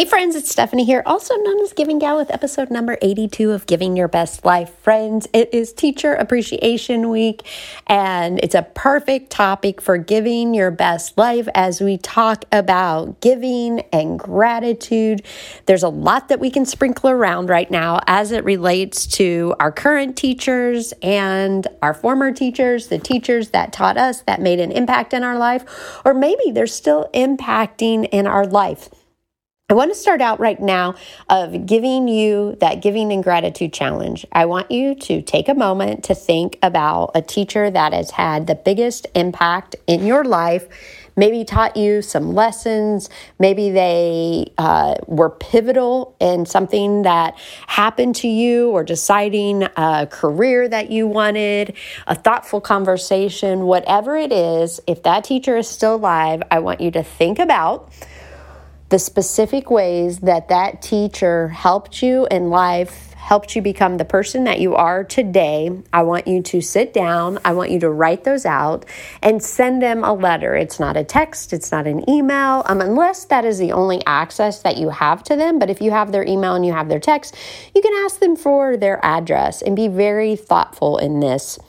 Hey friends, it's Stephanie here, also known as Giving Gal with episode number 82 of Giving Your Best Life. Friends, it is Teacher Appreciation Week and it's a perfect topic for giving your best life as we talk about giving and gratitude. There's a lot that we can sprinkle around right now as it relates to our current teachers and our former teachers, the teachers that taught us that made an impact in our life, or maybe they're still impacting in our life. I want to start out right now of giving you that giving and gratitude challenge. I want you to take a moment to think about a teacher that has had the biggest impact in your life, maybe taught you some lessons, maybe they uh, were pivotal in something that happened to you or deciding a career that you wanted, a thoughtful conversation, whatever it is. If that teacher is still alive, I want you to think about the specific ways that that teacher helped you in life, helped you become the person that you are today. I want you to sit down, I want you to write those out and send them a letter. It's not a text, it's not an email, um, unless that is the only access that you have to them. But if you have their email and you have their text, you can ask them for their address and be very thoughtful in this.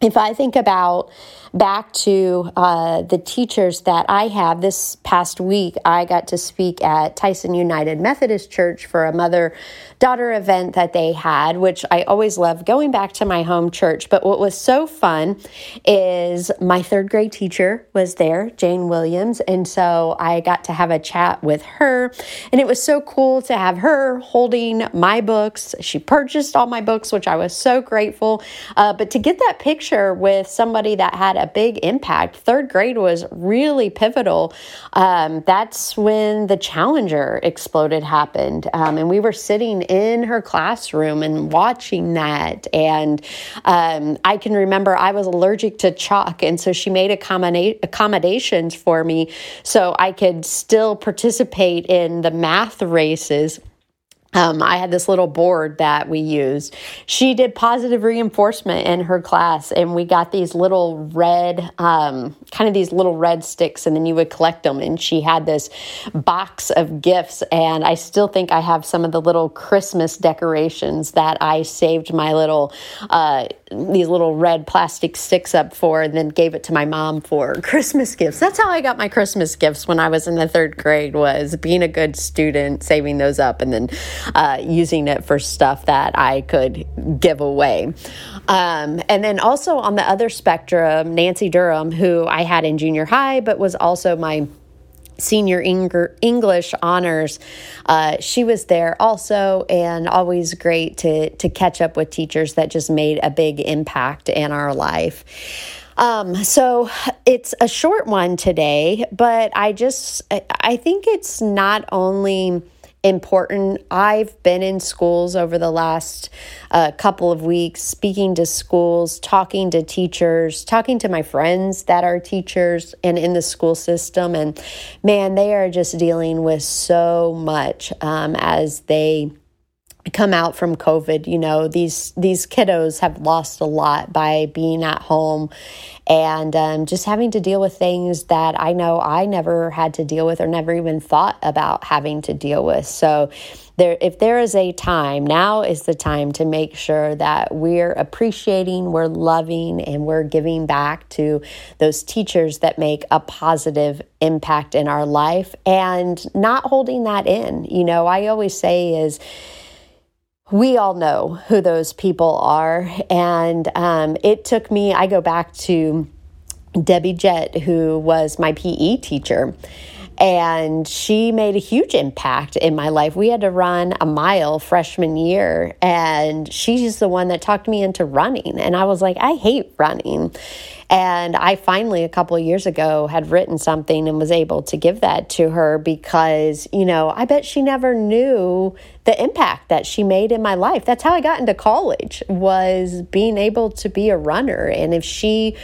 If I think about back to uh, the teachers that I have. This past week, I got to speak at Tyson United Methodist Church for a mother daughter event that they had, which I always love going back to my home church. But what was so fun is my third grade teacher was there, Jane Williams. And so I got to have a chat with her. And it was so cool to have her holding my books. She purchased all my books, which I was so grateful. Uh, but to get that picture with somebody that had a big impact. Third grade was really pivotal. Um, that's when the Challenger exploded happened. Um, and we were sitting in her classroom and watching that. And um, I can remember I was allergic to chalk. And so she made accommodate, accommodations for me so I could still participate in the math races. Um, I had this little board that we used. She did positive reinforcement in her class, and we got these little red, um, kind of these little red sticks, and then you would collect them. And she had this box of gifts, and I still think I have some of the little Christmas decorations that I saved my little, uh, these little red plastic sticks up for, and then gave it to my mom for Christmas gifts. That's how I got my Christmas gifts when I was in the third grade. Was being a good student, saving those up, and then uh, using it for stuff that I could give away. Um, and then also on the other spectrum, Nancy Durham, who I had in junior high, but was also my senior English honors. Uh, she was there also, and always great to to catch up with teachers that just made a big impact in our life. Um, so it's a short one today, but I just I think it's not only important. I've been in schools over the last uh, couple of weeks, speaking to schools, talking to teachers, talking to my friends that are teachers and in the school system. And man, they are just dealing with so much um, as they come out from covid you know these these kiddos have lost a lot by being at home and um, just having to deal with things that i know i never had to deal with or never even thought about having to deal with so there if there is a time, now is the time to make sure that we're appreciating, we're loving, and we're giving back to those teachers that make a positive impact in our life and not holding that in. You know, I always say is we all know who those people are. And um, it took me, I go back to Debbie Jett, who was my PE teacher and she made a huge impact in my life. We had to run a mile freshman year, and she's the one that talked me into running. And I was like, I hate running. And I finally, a couple of years ago, had written something and was able to give that to her because, you know, I bet she never knew the impact that she made in my life. That's how I got into college was being able to be a runner. And if she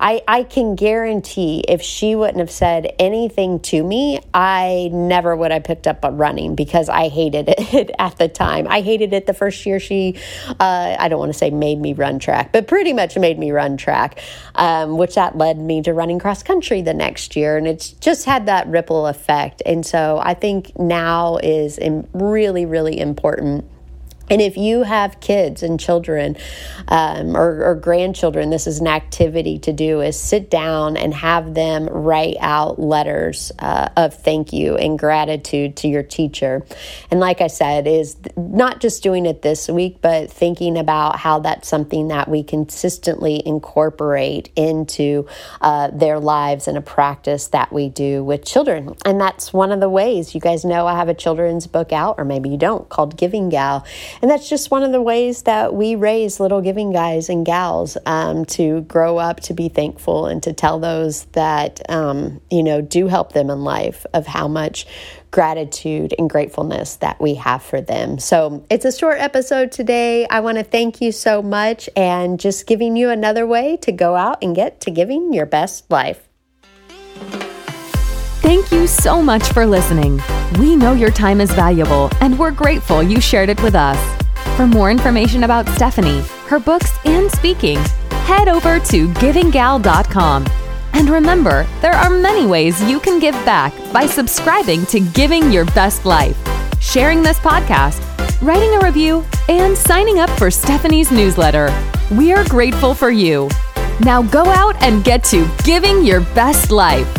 I, I can guarantee if she wouldn't have said anything to me, I never would have picked up running because I hated it at the time. I hated it the first year she, uh, I don't want to say made me run track, but pretty much made me run track, um, which that led me to running cross country the next year. And it's just had that ripple effect. And so I think now is really, really important and if you have kids and children um, or, or, grandchildren, this is an activity to do: is sit down and have them write out letters uh, of thank you and gratitude to your teacher. And like I said, is not just doing it this week, but thinking about how that's something that we consistently incorporate into uh, their lives and a practice that we do with children. And that's one of the ways. You guys know I have a children's book out, or maybe you don't, called Giving Gal. And that's just one of the ways that we raise little giving guys and gals um, to grow up to be thankful and to tell those that, um, you know, do help them in life of how much gratitude and gratefulness that we have for them. So it's a short episode today. I want to thank you so much and just giving you another way to go out and get to giving your best life. So much for listening. We know your time is valuable and we're grateful you shared it with us. For more information about Stephanie, her books, and speaking, head over to givinggal.com. And remember, there are many ways you can give back by subscribing to Giving Your Best Life, sharing this podcast, writing a review, and signing up for Stephanie's newsletter. We are grateful for you. Now go out and get to giving your best life.